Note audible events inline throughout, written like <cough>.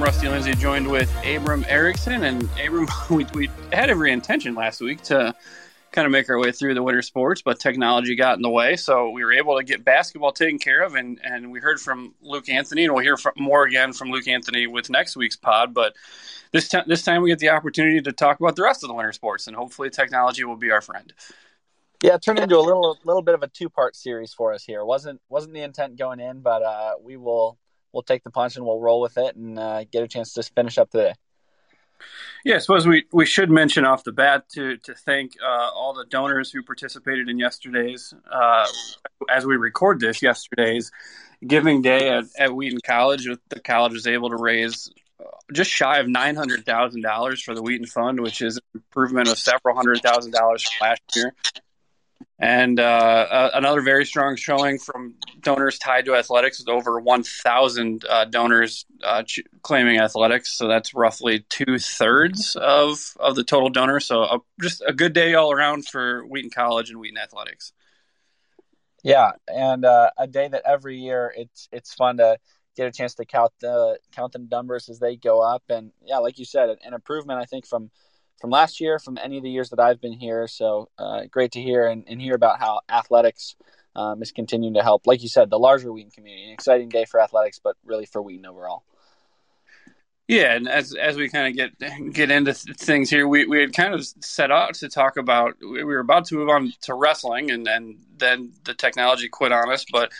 Rusty Lindsay, joined with Abram Erickson. And Abram, <laughs> we, we had every intention last week to kind of make our way through the winter sports, but technology got in the way. So we were able to get basketball taken care of. And, and we heard from Luke Anthony, and we'll hear from, more again from Luke Anthony with next week's pod. But this, t- this time we get the opportunity to talk about the rest of the winter sports, and hopefully technology will be our friend. Yeah, it turned into a little little bit of a two part series for us here. wasn't wasn't the intent going in, but uh, we will we'll take the punch and we'll roll with it and uh, get a chance to finish up today. Yeah, I suppose we, we should mention off the bat to to thank uh, all the donors who participated in yesterday's, uh, as we record this, yesterday's Giving Day at, at Wheaton College. The college was able to raise uh, just shy of nine hundred thousand dollars for the Wheaton Fund, which is an improvement of several hundred thousand dollars from last year. And uh, another very strong showing from donors tied to athletics with over 1,000 uh, donors uh, ch- claiming athletics. So that's roughly two thirds of, of the total donors. So uh, just a good day all around for Wheaton College and Wheaton Athletics. Yeah, and uh, a day that every year it's it's fun to get a chance to count the count the numbers as they go up. And yeah, like you said, an improvement I think from from last year, from any of the years that I've been here. So uh, great to hear and, and, hear about how athletics um, is continuing to help. Like you said, the larger Wheaton community, an exciting day for athletics, but really for Wheaton overall. Yeah, and as as we kind of get get into things here, we, we had kind of set out to talk about we were about to move on to wrestling, and, and then the technology quit on us. But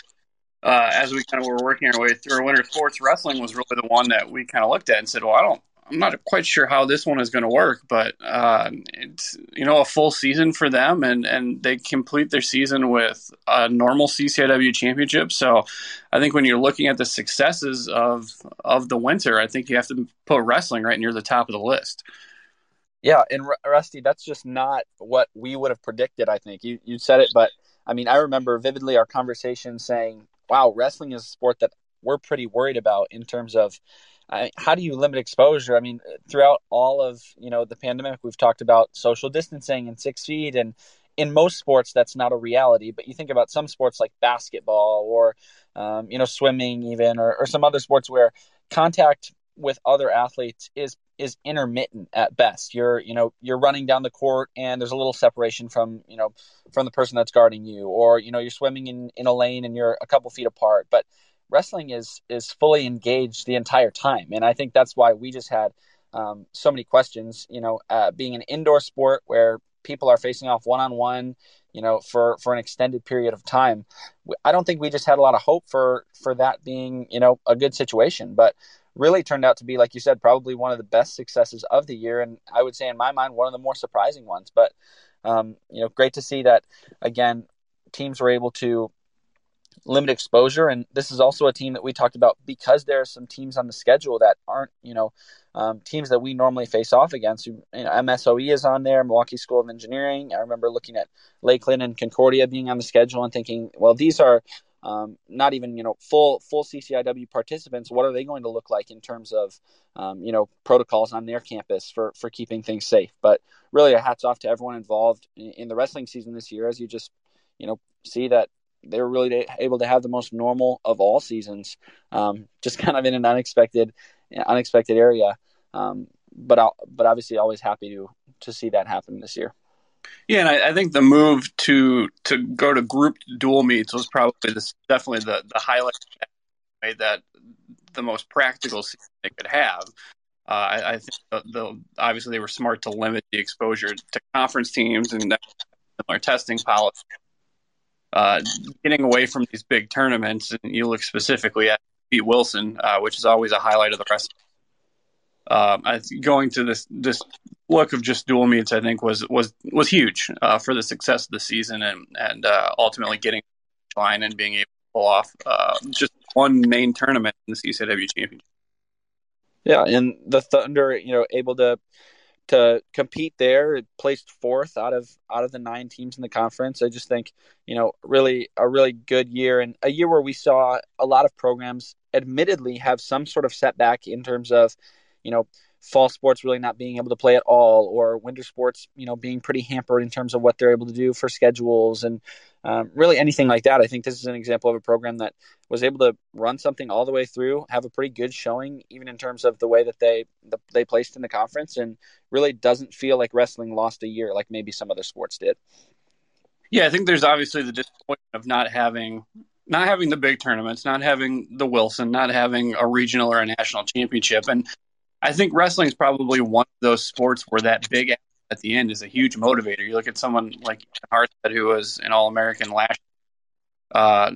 uh, as we kind of were working our way through winter sports, wrestling was really the one that we kind of looked at and said, "Well, I don't I'm not quite sure how this one is going to work, but uh, it's you know a full season for them, and and they complete their season with a normal CCIW championship. So, I think when you're looking at the successes of of the winter, I think you have to put wrestling right near the top of the list. Yeah, and Rusty, that's just not what we would have predicted. I think you you said it, but I mean, I remember vividly our conversation saying, "Wow, wrestling is a sport that we're pretty worried about in terms of." I, how do you limit exposure? I mean, throughout all of you know the pandemic, we've talked about social distancing and six feet, and in most sports that's not a reality. But you think about some sports like basketball or um, you know swimming, even or, or some other sports where contact with other athletes is is intermittent at best. You're you know you're running down the court and there's a little separation from you know from the person that's guarding you, or you know you're swimming in in a lane and you're a couple feet apart, but wrestling is is fully engaged the entire time, and I think that's why we just had um, so many questions. You know, uh, being an indoor sport where people are facing off one on one, you know, for for an extended period of time, I don't think we just had a lot of hope for for that being you know a good situation, but really turned out to be like you said probably one of the best successes of the year and i would say in my mind one of the more surprising ones but um, you know great to see that again teams were able to limit exposure. And this is also a team that we talked about because there are some teams on the schedule that aren't, you know, um, teams that we normally face off against. You know, MSOE is on there, Milwaukee School of Engineering. I remember looking at Lakeland and Concordia being on the schedule and thinking, well, these are um, not even you know full full CCIW participants. What are they going to look like in terms of um, you know protocols on their campus for for keeping things safe? But really, a hats off to everyone involved in, in the wrestling season this year, as you just you know see that they were really able to have the most normal of all seasons, um, <laughs> just kind of in an unexpected, unexpected area. Um, but I'll, but obviously, always happy to to see that happen this year. Yeah, and I, I, think the move to to go to grouped dual meets was probably this, definitely the the highlight made that the most practical season they could have. Uh, I, I, think the, the, obviously they were smart to limit the exposure to conference teams and similar testing policy uh, getting away from these big tournaments, and you look specifically at Pete Wilson, uh, which is always a highlight of the rest. Um, going to this this look of just dual meets, I think was was was huge uh, for the success of the season, and and uh, ultimately getting line and being able to pull off uh, just one main tournament in the CCIW championship. Yeah, and the Thunder, you know, able to to compete there. It placed fourth out of out of the nine teams in the conference. I just think you know really a really good year and a year where we saw a lot of programs admittedly have some sort of setback in terms of you know fall sports really not being able to play at all, or winter sports, you know, being pretty hampered in terms of what they're able to do for schedules and um, really anything like that. I think this is an example of a program that was able to run something all the way through, have a pretty good showing, even in terms of the way that they the, they placed in the conference, and really doesn't feel like wrestling lost a year like maybe some other sports did. Yeah, I think there's obviously the disappointment of not having not having the big tournaments, not having the Wilson, not having a regional or a national championship, and I think wrestling is probably one of those sports where that big at the end is a huge motivator. You look at someone like Hartstead, who was an All American last. Uh,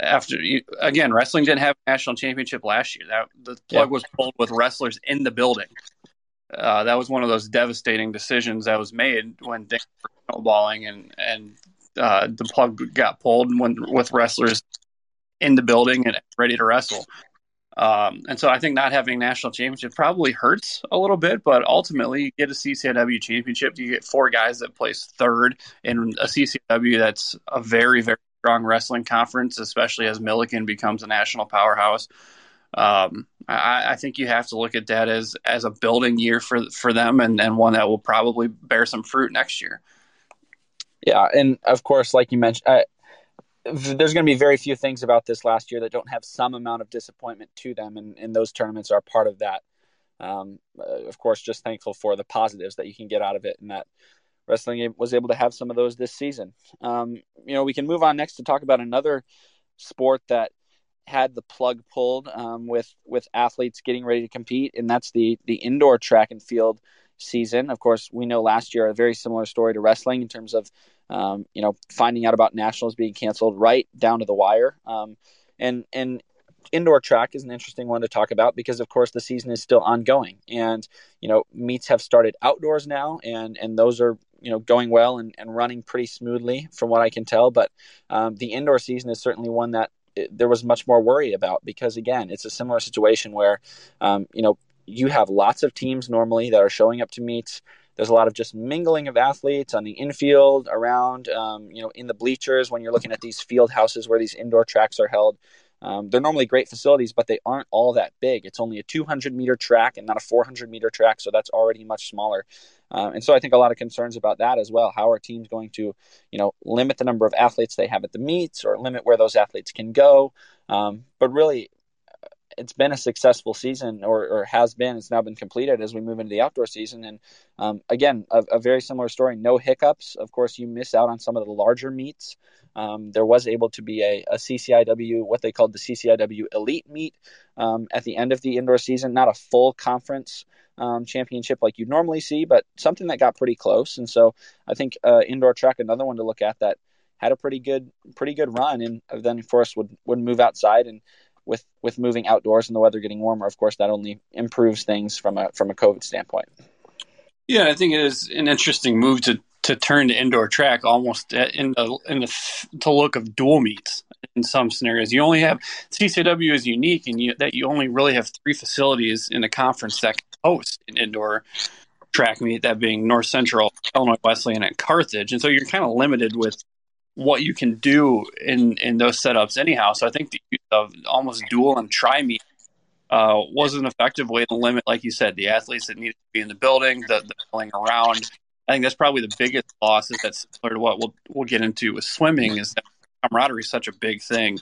after again, wrestling didn't have a national championship last year. That the plug yeah. was pulled with wrestlers in the building. Uh, that was one of those devastating decisions that was made when things were snowballing and and uh, the plug got pulled when with wrestlers in the building and ready to wrestle. Um, and so I think not having national championship probably hurts a little bit, but ultimately you get a CCIW championship. You get four guys that place third in a CCIW that's a very, very strong wrestling conference, especially as Millikin becomes a national powerhouse. Um, I, I, think you have to look at that as as a building year for for them, and, and one that will probably bear some fruit next year. Yeah, and of course, like you mentioned, I, there's going to be very few things about this last year that don't have some amount of disappointment to them, and, and those tournaments are part of that. Um, uh, of course, just thankful for the positives that you can get out of it, and that wrestling was able to have some of those this season. Um, you know, we can move on next to talk about another sport that had the plug pulled um, with with athletes getting ready to compete, and that's the the indoor track and field season. Of course, we know last year a very similar story to wrestling in terms of um, you know, finding out about nationals being canceled right down to the wire. Um, and and indoor track is an interesting one to talk about because of course the season is still ongoing and you know meets have started outdoors now and and those are you know going well and, and running pretty smoothly from what i can tell but um, the indoor season is certainly one that eh, there was much more worry about because again it's a similar situation where um, you know you have lots of teams normally that are showing up to meets there's a lot of just mingling of athletes on the infield, around, um, you know, in the bleachers when you're looking at these field houses where these indoor tracks are held. Um, they're normally great facilities, but they aren't all that big. It's only a 200 meter track and not a 400 meter track, so that's already much smaller. Um, and so I think a lot of concerns about that as well. How are teams going to, you know, limit the number of athletes they have at the meets or limit where those athletes can go? Um, but really, it's been a successful season or, or, has been. It's now been completed as we move into the outdoor season. And um, again, a, a, very similar story. No hiccups. Of course, you miss out on some of the larger meets. Um, there was able to be a, a, CCIW, what they called the CCIW Elite meet um, at the end of the indoor season. Not a full conference um, championship like you'd normally see, but something that got pretty close. And so I think uh, indoor track, another one to look at that had a pretty good, pretty good run, and then course would would move outside and with with moving outdoors and the weather getting warmer, of course, that only improves things from a from a COVID standpoint. Yeah, I think it is an interesting move to to turn to indoor track almost in the in the to look of dual meets in some scenarios. You only have CCIW is unique in you, that you only really have three facilities in the conference that can host an indoor track meet, that being North Central, Illinois Wesleyan, and Carthage, and so you're kind of limited with what you can do in in those setups anyhow. So I think the use of almost dual and tri meet uh, was an effective way to limit, like you said, the athletes that needed to be in the building, the, the pulling around. I think that's probably the biggest loss is that's similar to what we'll we'll get into with swimming is that camaraderie is such a big thing,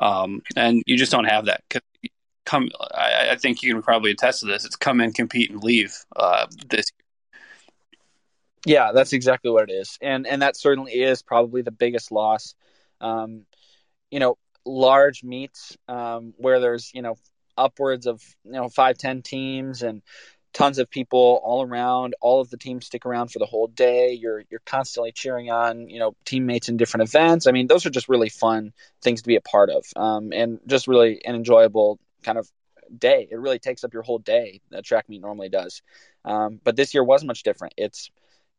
um, and you just don't have that. Come, I, I, think you can probably attest to this. It's come in, compete, and leave uh, this yeah, that's exactly what it is, and and that certainly is probably the biggest loss. Um, you know, large meets um, where there's you know upwards of you know five ten teams and tons of people all around. All of the teams stick around for the whole day. You're you're constantly cheering on you know teammates in different events. I mean, those are just really fun things to be a part of, um, and just really an enjoyable kind of day. It really takes up your whole day. A track meet normally does, um, but this year was much different. It's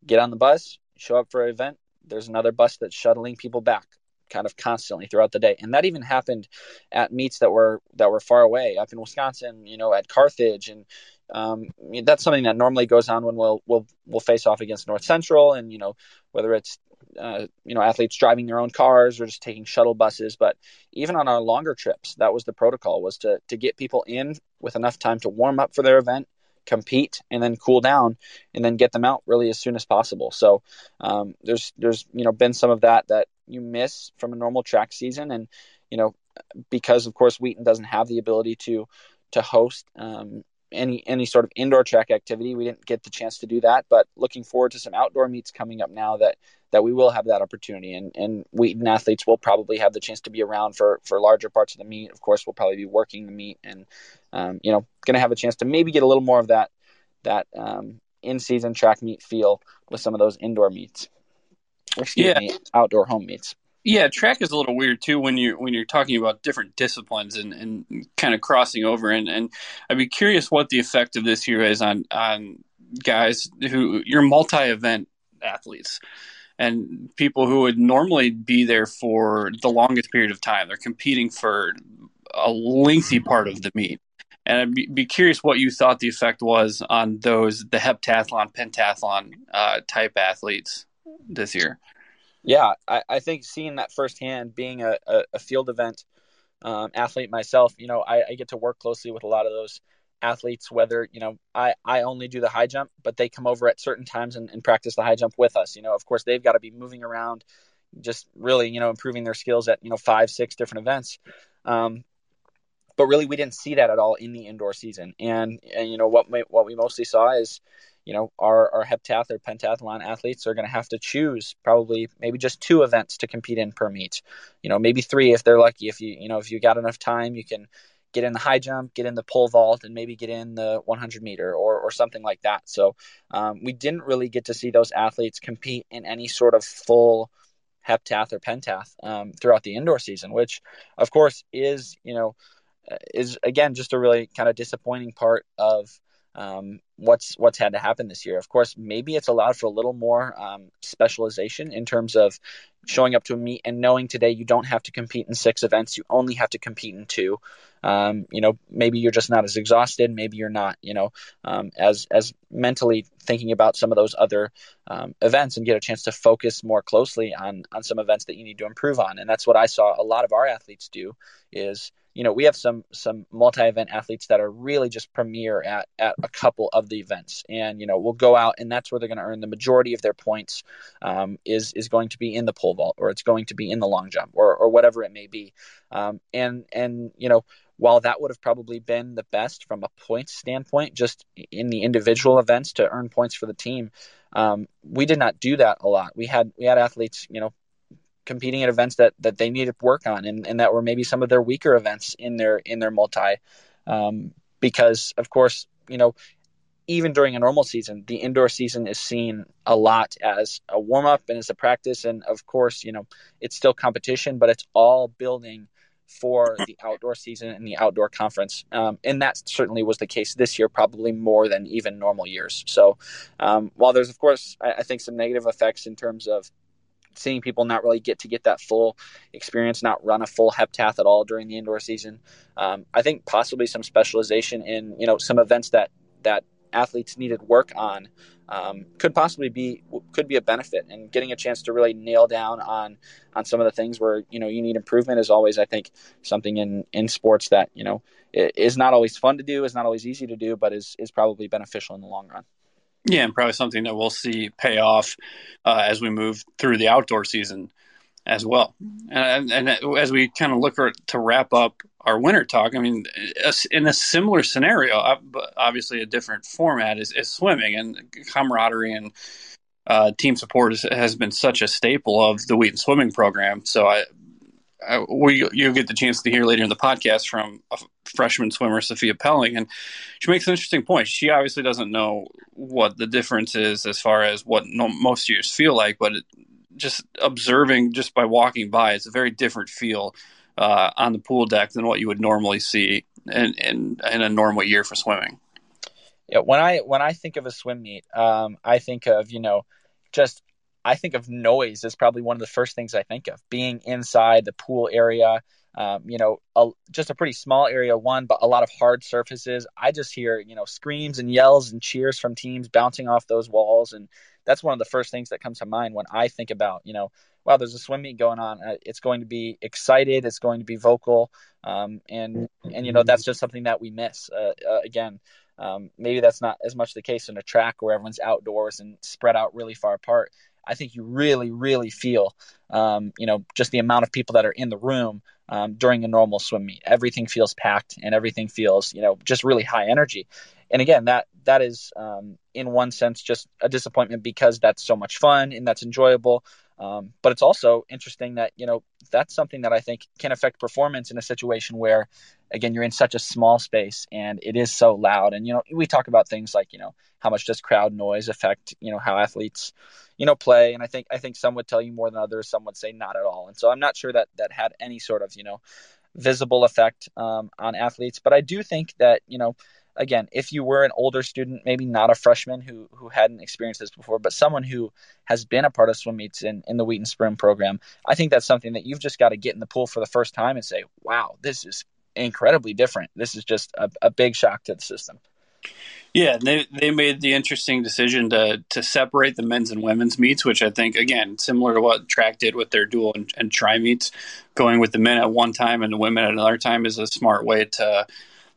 get on the bus, show up for an event. There's another bus that's shuttling people back kind of constantly throughout the day. And that even happened at meets that were that were far away up in Wisconsin, you know, at Carthage and um, that's something that normally goes on when we'll we'll we'll face off against North Central, and you know whether it's uh, you know athletes driving their own cars or just taking shuttle buses. But even on our longer trips, that was the protocol was to to get people in with enough time to warm up for their event, compete and then cool down and then get them out really as soon as possible. So um, there's there's you know been some of that that you miss from a normal track season, and you know because of course Wheaton doesn't have the ability to to host um, any any sort of indoor track activity. We didn't get the chance to do that, but looking forward to some outdoor meets coming up now that that we will have that opportunity and and Wheaton athletes will probably have the chance to be around for for larger parts of the meet. Of course, we'll probably be working the meet and um, you know going to have a chance to maybe get a little more of that that um, in season track meet feel with some of those indoor meets. Excuse yeah. me, outdoor home meets. Yeah, track is a little weird too when you're when you're talking about different disciplines and, and kind of crossing over and, and I'd be curious what the effect of this year is on on guys who you're multi event athletes and people who would normally be there for the longest period of time. They're competing for a lengthy part of the meet. And I'd be, be curious what you thought the effect was on those the heptathlon, pentathlon uh, type athletes this year. Yeah, I, I think seeing that firsthand, being a, a, a field event um, athlete myself, you know, I, I, get to work closely with a lot of those athletes. Whether you know, I I only do the high jump, but they come over at certain times and, and practice the high jump with us. You know, of course, they've got to be moving around, just really you know improving their skills at you know five six different events. Um, but really, we didn't see that at all in the indoor season. And, and you know what we, what we mostly saw is you know, our, our heptath or pentathlon athletes are going to have to choose probably maybe just two events to compete in per meet. You know, maybe three if they're lucky. If you, you know, if you got enough time, you can get in the high jump, get in the pole vault, and maybe get in the 100 meter or, or something like that. So um, we didn't really get to see those athletes compete in any sort of full heptath or pentath um, throughout the indoor season, which of course is, you know, is again just a really kind of disappointing part of um, what's what's had to happen this year. Of course, maybe it's allowed for a little more um, specialization in terms of showing up to a meet and knowing today you don't have to compete in six events; you only have to compete in two. Um, you know, maybe you're just not as exhausted. Maybe you're not, you know, um, as as mentally thinking about some of those other um, events and get a chance to focus more closely on on some events that you need to improve on. And that's what I saw a lot of our athletes do is you know, we have some some multi-event athletes that are really just premier at at a couple of the events, and you know, we'll go out and that's where they're going to earn the majority of their points. Um, is is going to be in the pole vault, or it's going to be in the long jump, or or whatever it may be. Um, and and you know, while that would have probably been the best from a points standpoint, just in the individual events to earn points for the team, um, we did not do that a lot. We had we had athletes, you know, competing at events that that they need to work on and, and that were maybe some of their weaker events in their in their multi um, because of course you know even during a normal season the indoor season is seen a lot as a warm up and as a practice and of course you know it's still competition but it's all building for the outdoor season and the outdoor conference. Um, and that certainly was the case this year, probably more than even normal years. So, um, while there's, of course, I, I, think some negative effects in terms of seeing people not really get to get that full experience, not run a full heptath at all during the indoor season. Um, I think possibly some specialization in you know some events that that athletes needed work on um, could possibly be could be a benefit and getting a chance to really nail down on on some of the things where you know you need improvement is always I think something in in sports that you know is not always fun to do is not always easy to do but is is probably beneficial in the long run. Yeah, and probably something that we'll see pay off uh, as we move through the outdoor season as well. And, and as we kind of look to wrap up our winter talk, I mean, in a similar scenario, obviously a different format is, is swimming and camaraderie and uh, team support has been such a staple of the Wheaton swimming program. So I, uh, we you'll get the chance to hear later in the podcast from a freshman swimmer Sophia Pelling, and she makes an interesting point. She obviously doesn't know what the difference is as far as what no, most years feel like, but it, just observing just by walking by, it's a very different feel uh, on the pool deck than what you would normally see in, in, in a normal year for swimming. Yeah, when I when I think of a swim meet, um, I think of you know just I think of noise as probably one of the first things I think of. Being inside the pool area, um, you know, a, just a pretty small area, one, but a lot of hard surfaces. I just hear, you know, screams and yells and cheers from teams bouncing off those walls. And that's one of the first things that comes to mind when I think about, you know, wow, there's a swim meet going on. Uh, it's going to be excited. It's going to be vocal. Um, and, and, you know, that's just something that we miss. Uh, uh, again, Um, maybe that's not as much the case in a track where everyone's outdoors and spread out really far apart. I think you really, really feel, um, you know, just the amount of people that are in the room um, during a normal swim meet. Everything feels packed and everything feels, you know, just really high energy. And again, that that is um, in one sense just a disappointment because that's so much fun and that's enjoyable. Um, but it's also interesting that you know that's something that I think can affect performance in a situation where, again, you're in such a small space and it is so loud. And you know, we talk about things like you know how much does crowd noise affect you know how athletes you know play. And I think I think some would tell you more than others. Some would say not at all. And so I'm not sure that that had any sort of you know visible effect um, on athletes. But I do think that you know again, if you were an older student, maybe not a freshman who who hadn't experienced this before, but someone who has been a part of swim meets in, in the Wheaton Spring program, I think that's something that you've just got to get in the pool for the first time and say, wow, this is incredibly different. This is just a, a big shock to the system. Yeah, they they made the interesting decision to to separate the men's and women's meets, which I think again similar to what track did with their dual and, and tri meets, going with the men at one time and the women at another time is a smart way to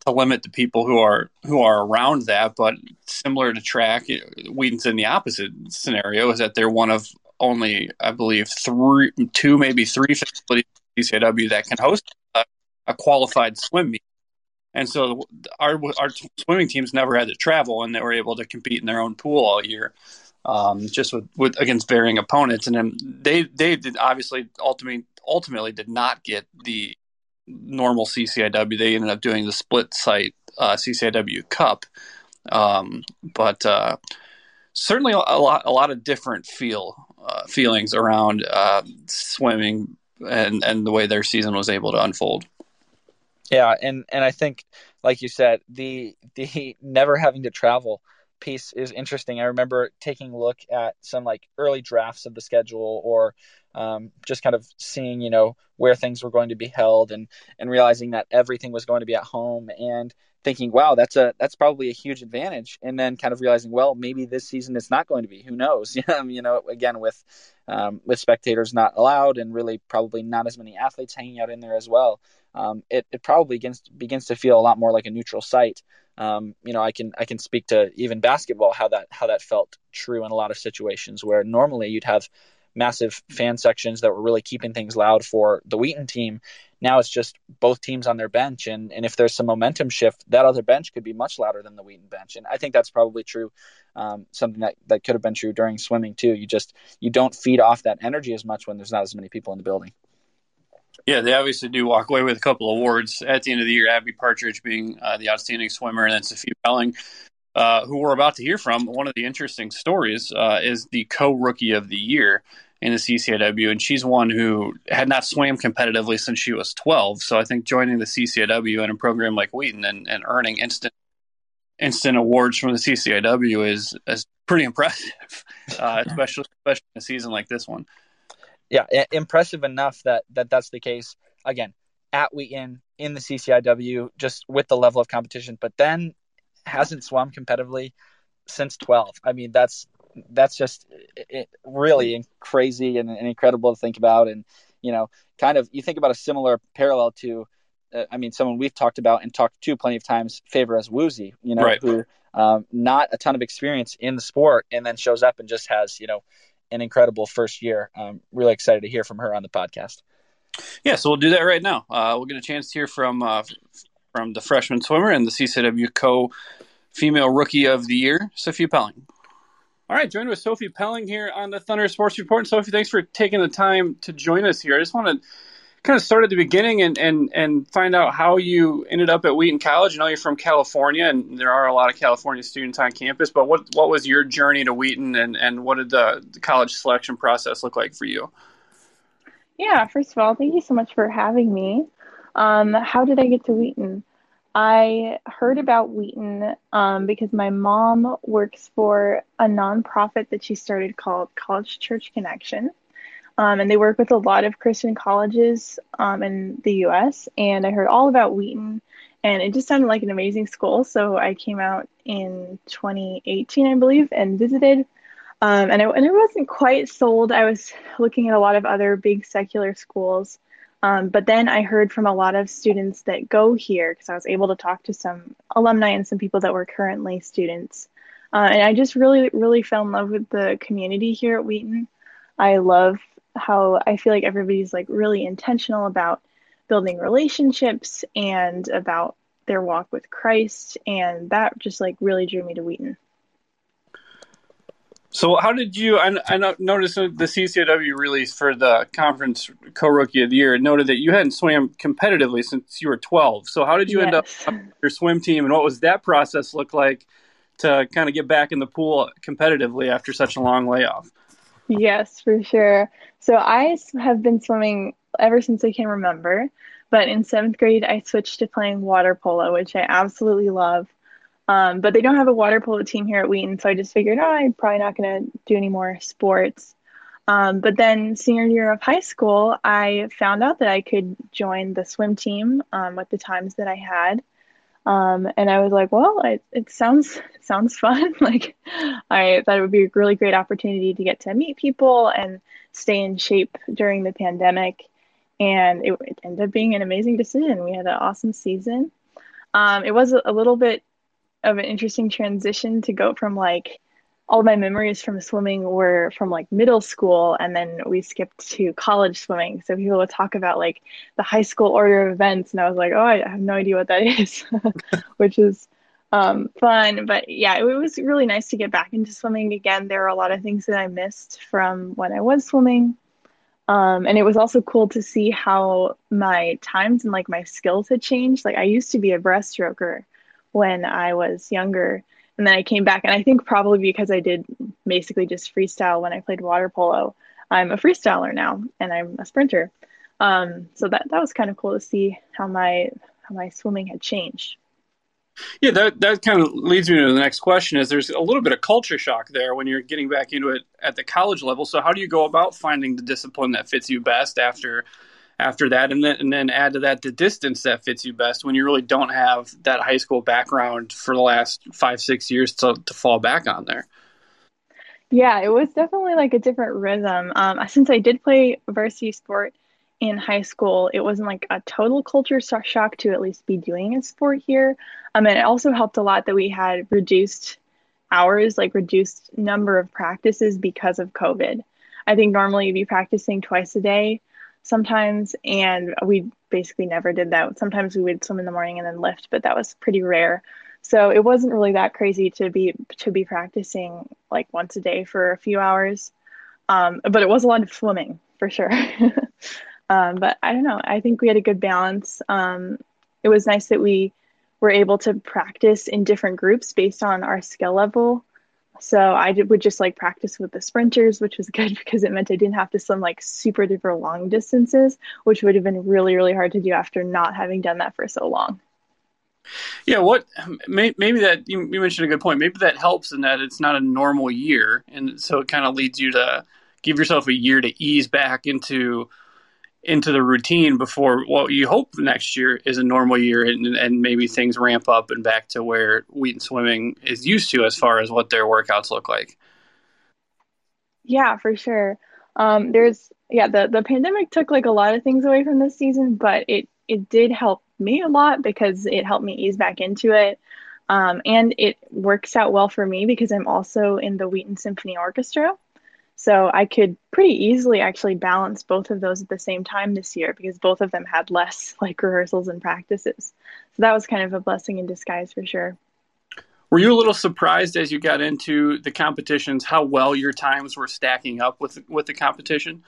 to limit the people who are who are around that. But similar to track, Wheaton's in the opposite scenario is that they're one of only, I believe, three, two, maybe three facilities CCIW that can host a, a qualified swim meet. And so our our swimming teams never had to travel, and they were able to compete in their own pool all year, um, just with, with against varying opponents. And then they they did obviously ultimately ultimately did not get the normal CCIW. They ended up doing the split site uh, CCIW Cup, um, but uh, certainly a, lot a lot of different feel uh, feelings around uh, swimming and and the way their season was able to unfold. Yeah, and and I think, like you said, the the <laughs> never having to travel piece is interesting. I remember taking a look at some like early drafts of the schedule or um, just kind of seeing, you know, where things were going to be held and and realizing that everything was going to be at home and thinking, wow, that's a that's probably a huge advantage. And then kind of realizing, well, maybe this season it's not going to be. Who knows? <laughs> you know, again with um, with spectators not allowed and really probably not as many athletes hanging out in there as well. Um, it, it probably begins begins to feel a lot more like a neutral site. Um, you know, I can I can speak to even basketball how that how that felt true in a lot of situations where normally you'd have massive fan sections that were really keeping things loud for the Wheaton team. Now it's just both teams on their bench, and and if there's some momentum shift, that other bench could be much louder than the Wheaton bench, and I think that's probably true. Um, something that that could have been true during swimming too. You just you don't feed off that energy as much when there's not as many people in the building. Yeah, they obviously do walk away with a couple awards at the end of the year. Abby Partridge being uh, the outstanding swimmer, and then Sophie Pelling, uh, who we're about to hear from. One of the interesting stories uh, is the co-rookie of the year in the CCIW, and she's one who had not swam competitively since she was 12. So I think joining the CCIW and a program like Wheaton and, and earning instant instant awards from the CCIW is is pretty impressive, <laughs> uh, especially especially in a season like this one. Yeah, impressive enough that that that's the case again at Wheaton in the CCIW, just with the level of competition, but then hasn't swum competitively since 12. I mean, that's that's just it, really crazy and, and, incredible to think about. And you know, kind of you think about a similar parallel to, uh, I mean, someone we've talked about and talked to plenty of times, Favour as Woozy, you know, right. who um, not a ton of experience in the sport and then shows up and just has you know an incredible first year. I'm really excited to hear from her on the podcast. Yeah, so we'll do that right now. Uh, we'll get a chance to hear from uh, from the freshman swimmer and the CCIW co female rookie of the year, Sophie Pelling. All right, joined with Sophie Pelling here on the Thunder Sports Report. And Sophie, thanks for taking the time to join us here. I just want to kind of start at the beginning and, and, and find out how you ended up at Wheaton College. I know you're from California, and there are a lot of California students on campus, but what, what was your journey to Wheaton, and, and what did the, the college selection process look like for you? Yeah, first of all, thank you so much for having me. Um, how did I get to Wheaton? I heard about Wheaton um, because my mom works for a nonprofit that she started called College Church Connection. Um, and they work with a lot of Christian colleges um, in the US. And I heard all about Wheaton, and it just sounded like an amazing school. So I came out in 2018, I believe, and visited. Um, and, I, and I wasn't quite sold. I was looking at a lot of other big secular schools Um, but then I heard from a lot of students that go here because I was able to talk to some alumni and some people that were currently students. Uh, and I just really, really fell in love with the community here at Wheaton. I love how I feel like everybody's like really intentional about building relationships and about their walk with Christ. And that just like really drew me to Wheaton. So, how did you? I, I noticed the CCIW release for the conference co-rookie of the year noted that you hadn't swam competitively since you were 12. So, how did you yes. end up your swim team, and what was that process look like to kind of get back in the pool competitively after such a long layoff? Yes, for sure. So, I have been swimming ever since I can remember. But in seventh grade, I switched to playing water polo, which I absolutely love. Um, but they don't have a water polo team here at Wheaton, so I just figured, oh, I'm probably not going to do any more sports. Um, but then senior year of high school, I found out that I could join the swim team um, with the times that I had. Um, and I was like, well, it, it sounds <laughs> sounds fun. <laughs> like I thought it would be a really great opportunity to get to meet people and stay in shape during the pandemic. And it, it ended up being an amazing decision. We had an awesome season. Um, it was a little bit of an interesting transition to go from like all my memories from swimming were from like middle school and then we skipped to college swimming. So people would talk about like the high school order of events and i was like oh i have no idea what that <laughs> is <laughs> which is um, fun. But yeah it was really nice to get back into swimming again. There were a lot of things that i missed from when i was swimming. Um, and it was also cool to see how my times and like my skills had changed. Like i used to be a breaststroker when I was younger. And then I came back, and I think probably because I did basically just freestyle when I played water polo, I'm a freestyler now, and I'm a sprinter. Um, so that that was kind of cool to see how my how my swimming had changed. Yeah, that that kind of leads me to the next question. Is there's a little bit of culture shock there when you're getting back into it at the college level? So how do you go about finding the discipline that fits you best after after that, and then and then add to that the distance that fits you best when you really don't have that high school background for the last five six years to to fall back on there. Yeah, it was definitely like a different rhythm. Um, since I did play varsity sport in high school, it wasn't like a total culture shock to at least be doing a sport here. Um, and it also helped a lot that we had reduced hours, like reduced number of practices because of COVID. I think normally you'd be practicing twice a day sometimes, and we basically never did that. Sometimes we would swim in the morning and then lift, but that was pretty rare. So it wasn't really that crazy to be to be practicing like once a day for a few hours. Um, but it was a lot of swimming for sure. <laughs> um, but I don't know. I think we had a good balance. Um, it was nice that we were able to practice in different groups based on our skill level. So I did, would just like practice with the sprinters, which was <laughs> good because it meant I didn't have to swim like super duper long distances, which would have been really, really hard to do after not having done that for so long. Yeah, what maybe that you, you, mentioned a good point. Maybe that helps in that it's not a normal year, and so it kind of leads you to give yourself a year to ease back into into the routine before what you hope next year is a normal year and, and maybe things ramp up and back to where Wheaton Swimming is used to as far as what their workouts look like. Yeah, for sure. Um, there's yeah the the pandemic took like a lot of things away from this season, but it it did help me a lot because it helped me ease back into it. Um, and it works out well for me because I'm also in the Wheaton Symphony Orchestra. So I could pretty easily actually balance both of those at the same time this year because both of them had less <laughs> like rehearsals and practices. So that was kind of a blessing in disguise for sure. Were you a little surprised as you got into the competitions how well your times were stacking up with with the competition?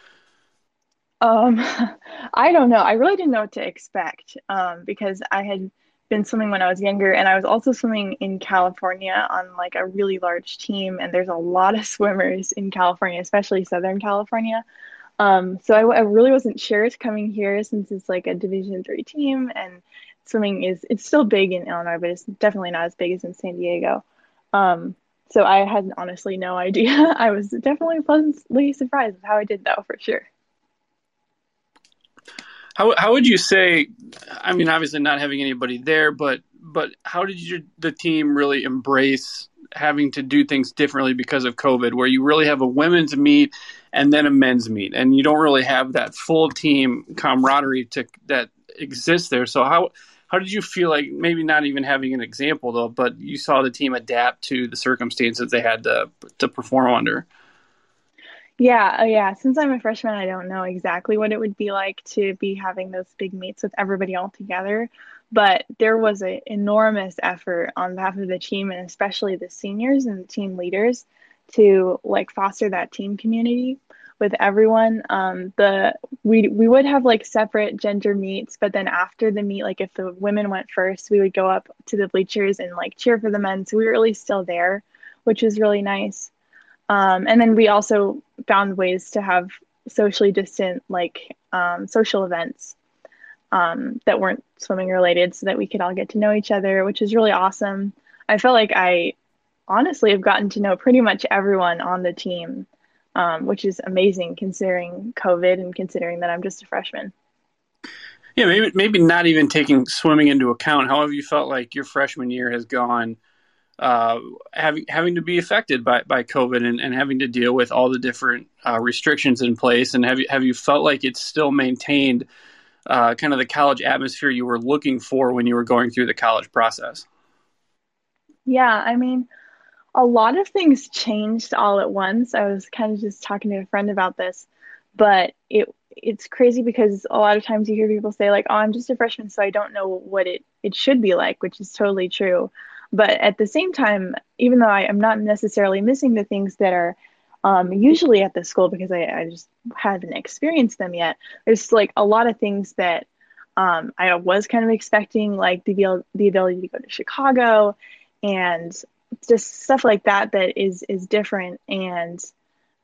Um, <laughs> I don't know. I really didn't know what to expect um, because I had been swimming when I was younger, and I was also swimming in California on like a really large team, and there's a lot of <laughs> swimmers in California, especially Southern California. Um, so I, I, really wasn't sure coming here since it's like a Division three team, and swimming is it's still big in Illinois, but it's definitely not as big as in San Diego. Um, so I had honestly no <laughs> idea. I was definitely pleasantly surprised with how I did, though, for sure. How how would you say? I mean, obviously not having anybody there, but but how did you the team really embrace having to do things differently because of COVID, where you really have a women's meet and then a men's meet, and you don't really have that full team camaraderie to, that exists there. So how how did you feel like maybe not even having an example though, but you saw the team adapt to the circumstances they had to to perform under? Yeah, oh yeah. Since I'm a freshman, I don't know exactly what it would be like to be having those big meets with everybody all together. But there was an enormous effort on behalf of the team and especially the seniors and the team leaders to like foster that team community with everyone. Um, the we we would have like separate gender meets, but then after the meet, like if the women went first, we would go up to the bleachers and like cheer for the men. So we were really still there, which was really nice. Um, and then we also found ways to have socially distant like um, social events um, that weren't swimming related so that we could all get to know each other, which is really awesome. I felt like I honestly have gotten to know pretty much everyone on the team, um, which is amazing considering COVID and considering that I'm just a freshman. Yeah, maybe maybe not even taking swimming into account. How have you felt like your freshman year has gone? Uh, having having to be affected by, by COVID and, and having to deal with all the different uh, restrictions in place, and have you have you felt like it's still maintained uh, kind of the college atmosphere you were looking for when you were going through the college process? Yeah, I mean, a lot of things changed all at once. I was kind of just talking to a friend about this, but it it's crazy because a lot of times you hear people say like, "Oh, I'm just a freshman, so I don't know what it it should be like," which is totally true. But at the same time, even though I am not necessarily missing the things that are um, usually at the school because I, I, just haven't experienced them yet, there's like a lot of things that um, I was kind of expecting, like the, the ability to go to Chicago and just stuff like that that is is different and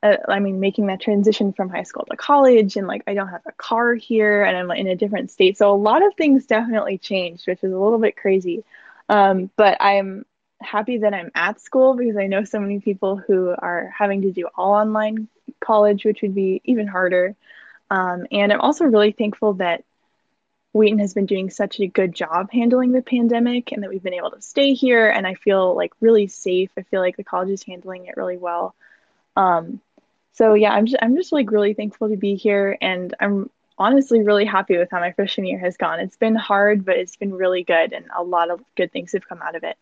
uh, I mean, making that transition from high school to college, and like I don't have a car here, and I'm in a different state. So a lot of things definitely changed, which is a little bit crazy. Um, but I'm happy that I'm at school because I know so many people who are having to do all online college, which would be even harder. Um, and I'm also really thankful that Wheaton has been doing such a good job handling the pandemic and that we've been able to stay here. And I feel like really safe. I feel like the college is handling it really well. Um, so yeah, I'm just I'm just like really thankful to be here, and I'm honestly really happy with how my freshman year has gone. It's been hard, but it's been really good, and a lot of good things have come out of it.